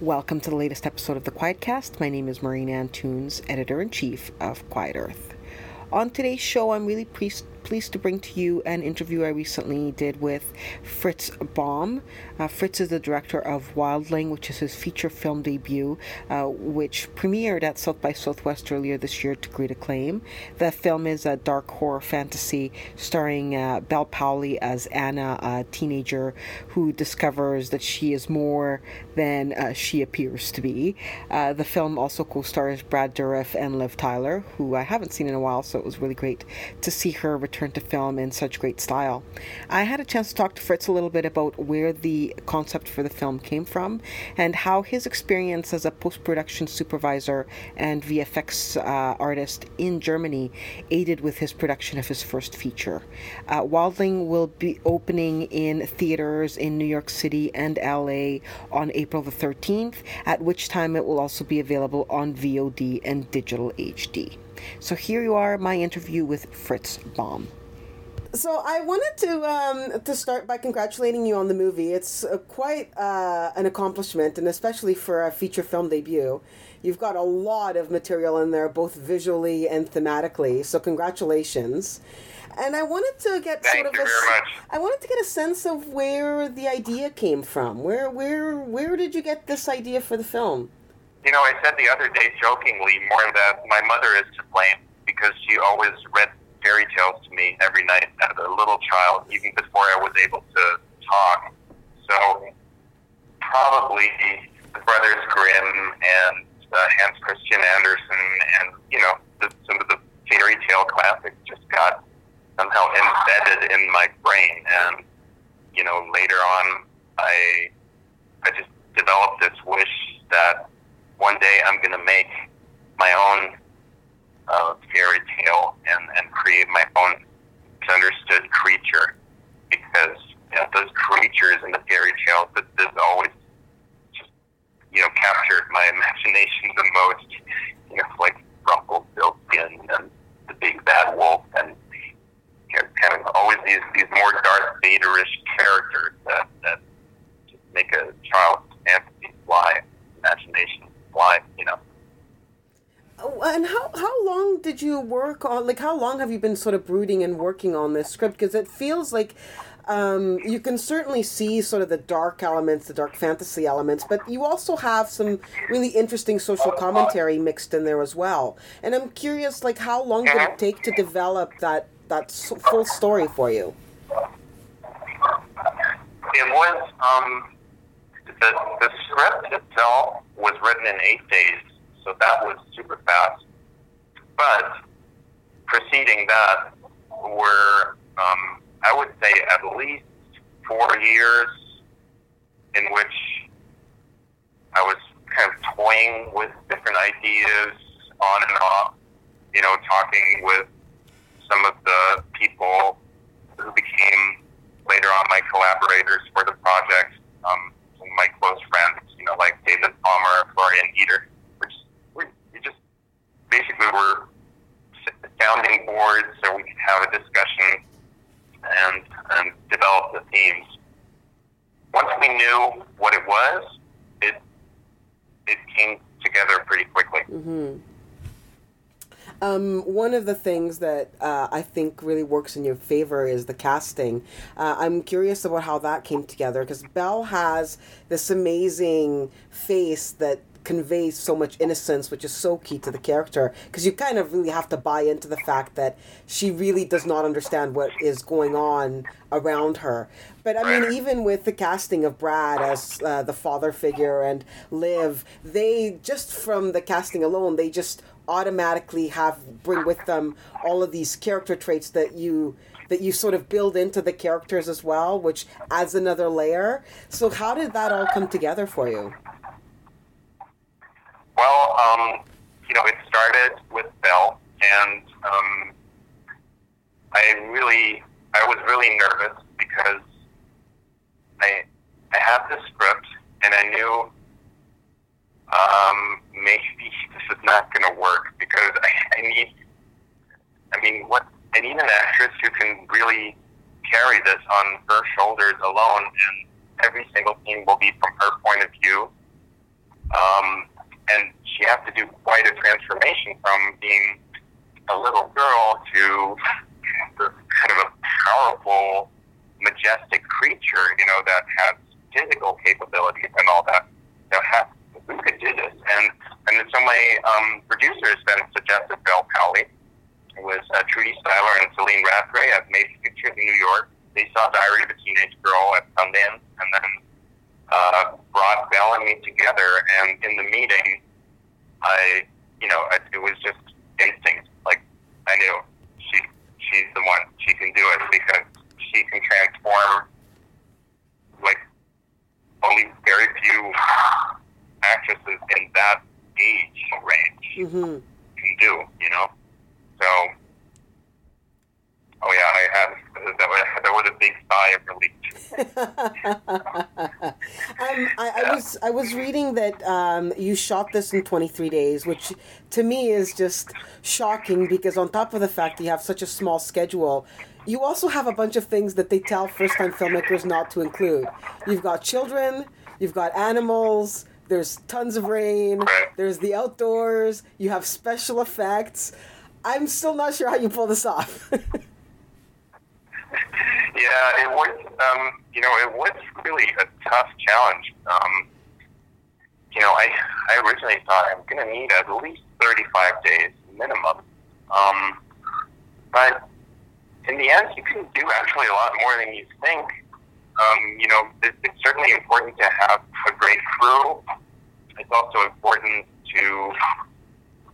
Welcome to the latest episode of the Quietcast. My name is Marina Antunes, editor in chief of Quiet Earth. On today's show, I'm really pleased pleased to bring to you an interview I recently did with Fritz Böhm. Uh, Fritz is the director of Wildling, which is his feature film debut, uh, which premiered at South by Southwest earlier this year to great acclaim. The film is a dark horror fantasy starring uh, Bel Powley as Anna, a teenager who discovers that she is more than uh, she appears to be. Uh, the film also co stars Brad Dourif and Liv Tyler, who I haven't seen in a while, so it was really great to see her return return to film in such great style. I had a chance to talk to Fritz a little bit about where the concept for the film came from and how his experience as a post production supervisor and VFX uh, artist in Germany aided with his production of his first feature. Uh, Wildling will be opening in theaters in New York City and LA on April the 13th, at which time it will also be available on VOD and digital HD. So here you are, my interview with Fritz Böhm. So I wanted to um, to start by congratulating you on the movie. It's uh, quite uh, an accomplishment, and especially for a feature film debut. You've got a lot of material in there, both visually and thematically. So congratulations. And I wanted to get Thank sort of you a, very much. I wanted to get a sense of where the idea came from. Where where where did you get this idea for the film? You know, I said the other day jokingly more that my mother is to blame because she always read fairy tales to me every night as a little child, even before I was able to talk. So probably the Brothers Grimm and uh, Hans Christian Andersen and, you know, the, some of the fairy tale classics just got somehow embedded in my brain. And, you know, later on, I, I just developed this wish that one day I'm going to make my own uh, fairy tale and, and create my own misunderstood creature because you know, those creatures in the fairy tales that this always just you know captured my imagination the most. You know, like Rumpelstiltskin and the big bad wolf and you know, kind of always these these more Darth Vaderish characters that that just make a child's fantasy fly, imagination fly. You know. Oh, And how how long did you work on? Like, how long have you been sort of brooding and working on this script? Because it feels like um, you can certainly see sort of the dark elements, the dark fantasy elements, but you also have some really interesting social commentary mixed in there as well. And I'm curious, like, how long did it take to develop that that full story for you? It was um, the the script itself was written in eight days, so that was super fast. But preceding that were um, I would say at least four years in which I was kind of toying with different ideas on and off. You know, talking with some of the people who became later on my collaborators for the project, um, some of my close friends, you know, like David Palmer, Florian Eder, which we, we just basically were sounding boards so we could have a discussion and, and develop the themes. Once we knew what it was, it it came together pretty quickly. Um, one of the things that uh, I think really works in your favor is the casting. Uh, I'm curious about how that came together because Bel has this amazing face that conveys so much innocence, which is so key to the character. Because you kind of really have to buy into the fact that she really does not understand what is going on around her. But I mean, even with the casting of Brad as uh, the father figure and Liv, they just from the casting alone, they just automatically have bring with them all of these character traits that you that you sort of build into the characters as well, which adds another layer. So how did that all come together for you? Well, um, you know, it started with Bel, and um, I really, I was really nervous because I, I had the script, and I knew um, maybe this is not going to work because I, I need, I mean, what I need an actress who can really carry this on her shoulders alone, and every single scene will be from her point of view and she has to do quite a transformation from being a little girl to this kind of a powerful, majestic creature, you know, that has physical capabilities and all that. You know, has, who could do this? And, and in some way, um, producers then suggested Bel Powley, who was uh, Trudie Styler and Celine Rattray at Maven Pictures in New York. They saw Diary of a Teenage Girl at Sundance and then uh, brought Bel and me together. And in the meeting, I, you know, I, it was just instinct. Like I knew she, she's the one. She can do it because she can transform like only very few actresses in that age range Mm-hmm. can do. You know, so. Oh yeah, I had that was, that was a big sigh of relief. um, I, I I was reading that um, you shot this in 23 days, which to me is just shocking because on top of the fact that you have such a small schedule, you also have a bunch of things that they tell first-time filmmakers not to include. You've got children, you've got animals. There's tons of rain. There's the outdoors. You have special effects. I'm still not sure how you pull this off. Yeah, it was. Um, you know, it was really a tough challenge. Um, you know, I I originally thought I'm going to need at least 35 days minimum. Um, but in the end, you can do actually a lot more than you think. Um, you know, it, it's certainly important to have a great crew. It's also important to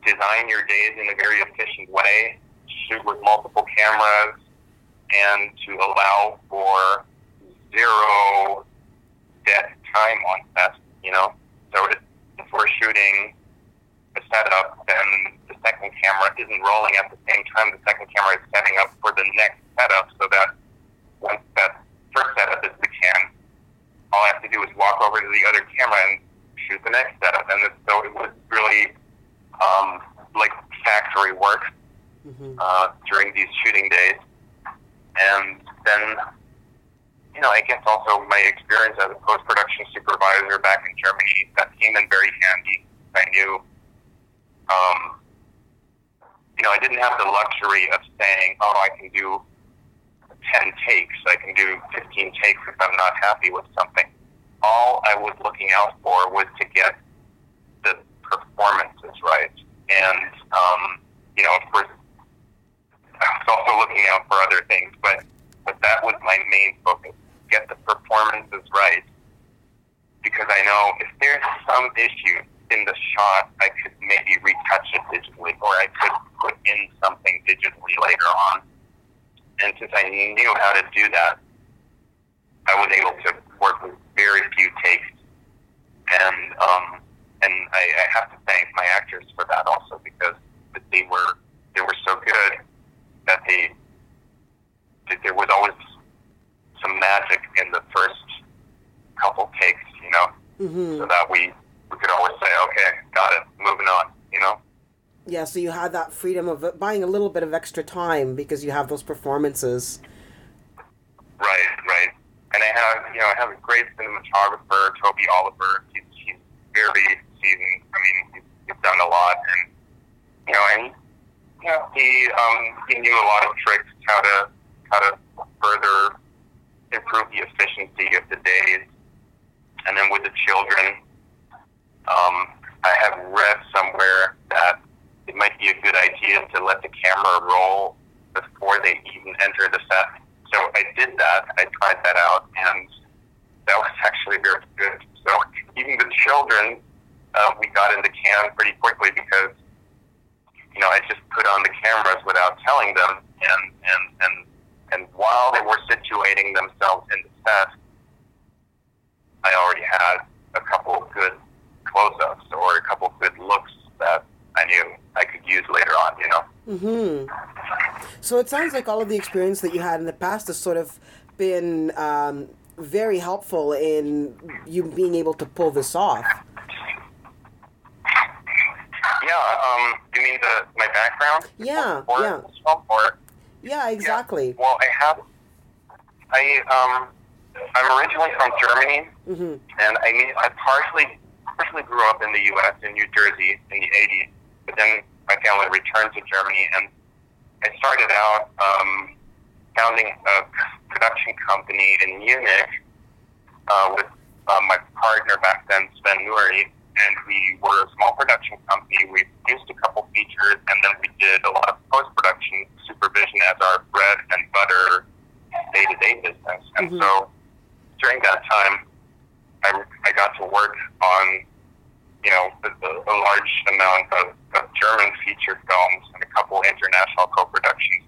design your days in a very efficient way, shoot with multiple cameras, and to allow for zero dead time on set, you know? So if, if we're shooting a setup, then the second camera isn't rolling at the same time the second camera is setting up for the next setup so that once that first setup is the can, all I have to do is walk over to the other camera and shoot the next setup. And so it was really um, like factory work mm-hmm. uh, during these shooting days. And then, know, I guess also my experience as a post production supervisor back in Germany that came in very handy. I knew, um, you know, I didn't have the luxury of saying, oh, I can do 10 takes, I can do 15 takes if I'm not happy with something. All I was looking out for was to get the performances right. And, um, you know, of course, I was also looking out for other things, but but that was my main focus: get the performances right. Because I know if there's some issue in the shot, I could maybe retouch it digitally, or I could put in something digitally later on. And since I knew how to do that, I was able to work with very few takes, and um, and I, I have to thank my actors for that also because they were they were so good that they that there was always some magic in the first couple takes, you know, Mm-hmm. so that we we could always say, okay, got it, moving on, you know. Yeah, so you had that freedom of buying a little bit of extra time because you have those performances. Right, right. And I have, you know, I have a great cinematographer, Toby Oliver. He's, he's very seasoned. I mean, he's, he's done a lot, and you know, and you know, he um, he knew a lot of tricks how to how to further improve the efficiency of the days. And then with the children, um, I have read somewhere that it might be a good idea to let the camera roll before they even enter the set. So I did that. I tried that out, and that was actually very good. So even the children, uh, we got in the can pretty quickly because you know I just put on the cameras without telling them, and and and and while they were situating themselves in the set, I already had a couple of good close-ups or a couple of good looks that I knew I could use later on. You know. Mm-hmm. So it sounds like all of the experience that you had in the past has sort of been um, very helpful in you being able to pull this off. Yeah. Um. You mean the my background? Yeah, Or, yeah. Or Yeah, exactly. Yeah. Well, I have. I um. I'm originally from Germany, Mm-hmm. and I mean I partially partially grew up in the U.S. in New Jersey in the '80s, but then my family returned to Germany, and I started out um, founding a production company in Munich uh, with uh, my partner back then, Sven Nuri, and we were a small production company. We produced a couple features, and then we did a lot of post production supervision as our bread and butter day to day business. And Mhm. so during that time, I, I got to work on you know the, a large amount of, of German feature films and a couple international co-productions,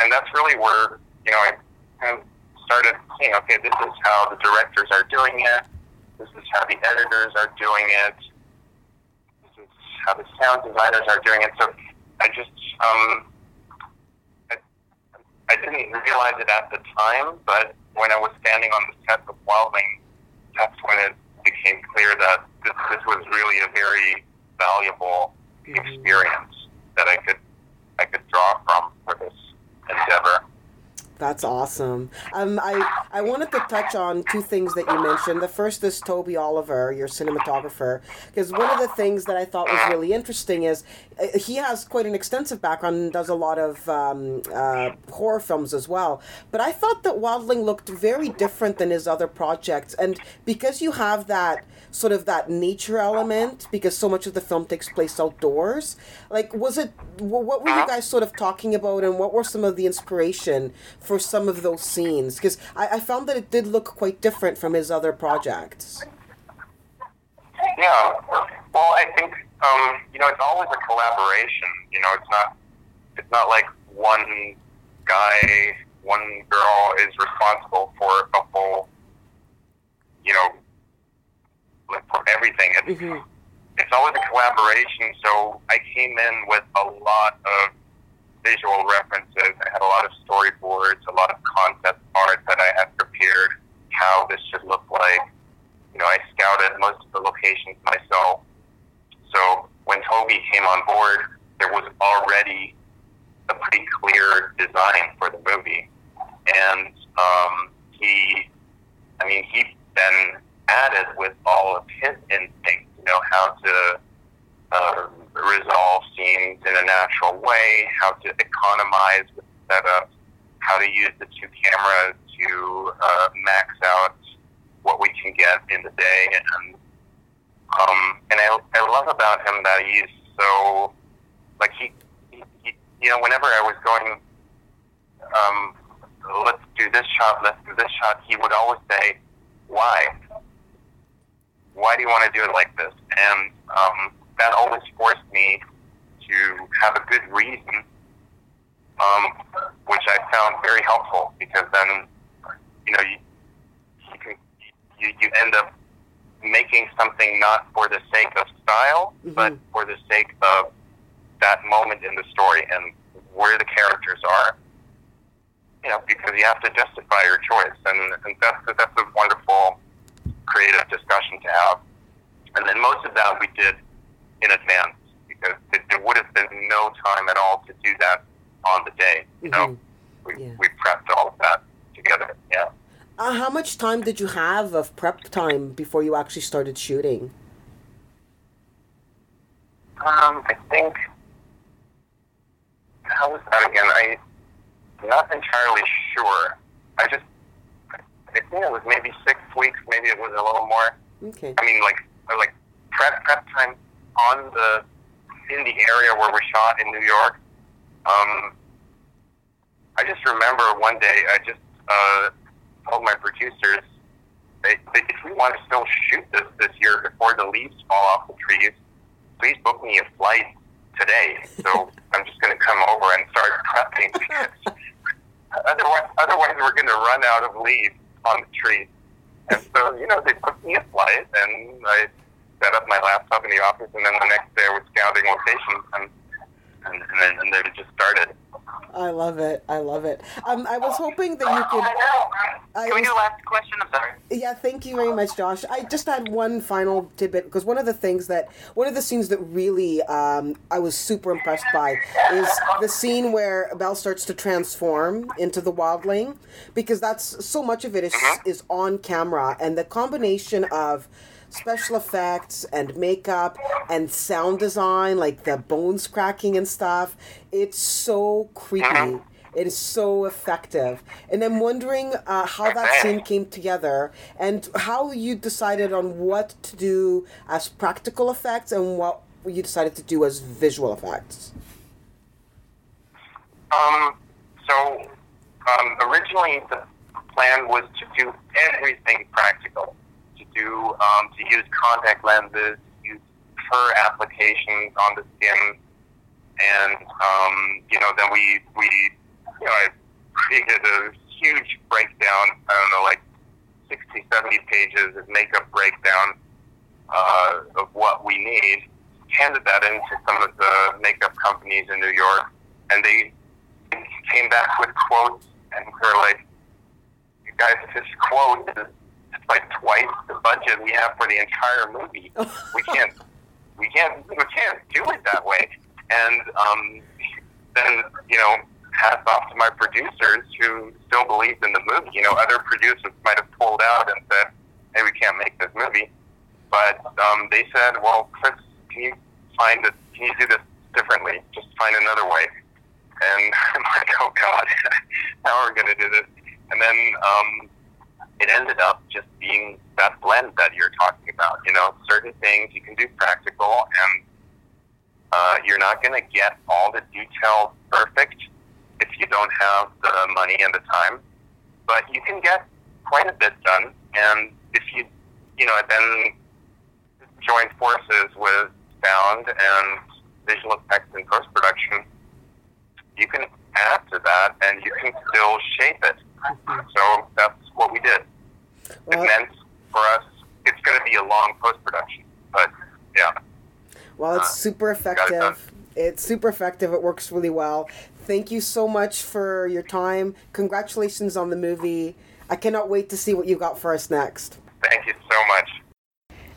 and that's really where you know I kind of started seeing okay, this is how the directors are doing it. This is how the editors are doing it. This is how the sound designers are doing it. So I just um, I, I didn't realize it at the time, but when I was standing on the set of Wildling, that's when it became clear that this, this was really a very valuable. Experience that I could I could draw from for this endeavor. That's awesome. Um, I, I wanted to touch on two things that you mentioned. The first is Toby Oliver, your cinematographer, because one of the things that I thought was really interesting is uh, he has quite an extensive background and does a lot of um, uh, horror films as well. But I thought that Wildling looked very different than his other projects, and because you have that sort of that nature element, because so much of the film takes place outdoors, like was it? What were you guys sort of talking about, and what were some of the inspiration for some of those scenes? Because I, I found that it did look quite different from his other projects. Yeah. Well, I think um, you know it's always a collaboration. You know, it's not it's not like one guy, one girl is responsible for a whole. You know, like for everything. It's Mhm. it's always a collaboration. So I came in with a lot of visual references. I had a lot of storyboards, a lot of concept art that I had prepared, how this should look like. You know, I scouted most of the locations myself. So when Toby came on board, there was already a pretty clear design for the movie. And um, he, I mean, he then added with all of his instincts, you know, how to uh, resolve scenes in a natural way, how to economize with setups, how to use the two cameras to uh, max out what we can get in the day. And um, and I, I love about him that he's so like he, he, he you know whenever I was going um, let's do this shot, let's do this shot, he would always say, why? Why do you want to do it like this? And um, that always forced me to have a good reason, um, which I found very helpful because then, you know, you, you, you end up making something not for the sake of style, but Mhm. for the sake of that moment in the story and where the characters are you know, because you have to justify your choice, and, and that's that's a wonderful creative discussion to have. And then most of that we did in advance because there would have been no time at all to do that on the day. You know, Mhm. we Yeah. we prepped all of that together. Yeah. Uh, how much time did you have of prep time before you actually started shooting? Um, I think how was that again? I not entirely sure. I just I think it was maybe six weeks. Maybe it was a little more. Okay. I mean, like like prep prep time on the in the area where we shot in New York. Um, I just remember one day I just uh, told my producers they, they, if we want to still shoot this this year before the leaves fall off the trees, please book me a flight today. So I'm just going to come over and start prepping because otherwise, otherwise we're going to run out of leaves on the trees. And so, you know, they booked me a flight, and I set up my laptop in the office, and then the next day I was scouting locations, and and, and then and then it just started. I love it. I love it. Um, I was hoping that you could. I Can we do a last question? I'm sorry. Yeah, thank you very much, Josh. I just had one final tidbit because one of the things that one of the scenes that really um, I was super impressed by is the scene where Bel starts to transform into the wildling because that's so much of it is is on camera and the combination of special effects and makeup and sound design like the bones cracking and stuff it's so creepy It is so effective. And I'm wondering uh, how that scene came together and how you decided on what to do as practical effects and what you decided to do as visual effects. Um, so um, originally the plan was to do everything practical, to do um, to use contact lenses, use fur applications on the skin, and um, you know then we we you know I created a huge breakdown. I don't know like 60, 70 pages of makeup breakdown uh, of what we need. Handed that into some of the makeup companies in New York, and they came back with quotes, and we are like, "You guys, this quote is like twice the budget we have for the entire movie. we can't, we can't, we can't do it that way." And um, then you know, hats off to my producers who still believed in the movie. You know, other producers might have pulled out and said, "Hey, we can't make this movie," but um, they said, "Well, Fritz, can you find it? Can you do this differently? Just find another way." And I'm like, "Oh God, how are we going to do this?" And then um, it ended up just being that blend that you're talking about. You know, certain things you can do practical, and uh, you're not going to get all the details perfect if you don't have the money and the time. But you can get quite a bit done, and if you, you know, then join forces with sound and visual effects in post production, you can add to that, and you can still shape it. So that's what we did. Well- meant for us, it's going to be a long post production, but yeah. Well, it's Uh, super got it effective. It's super effective. It works really well. Thank you so much for your time. Congratulations on the movie. I cannot wait to see what you got for us next. Thank you so much.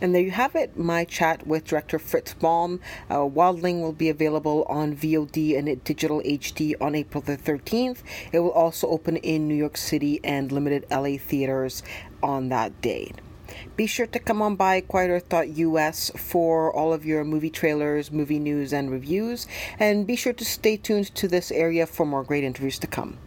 And there you have it, my chat with director Fritz Böhm. Uh, Wildling will be available on VOD and digital HD on April the 13th. It will also open in New York City and limited LA theaters on that date. Be sure to come on by QuieterEarth.us for all of your movie trailers, movie news, and reviews. And be sure to stay tuned to this area for more great interviews to come.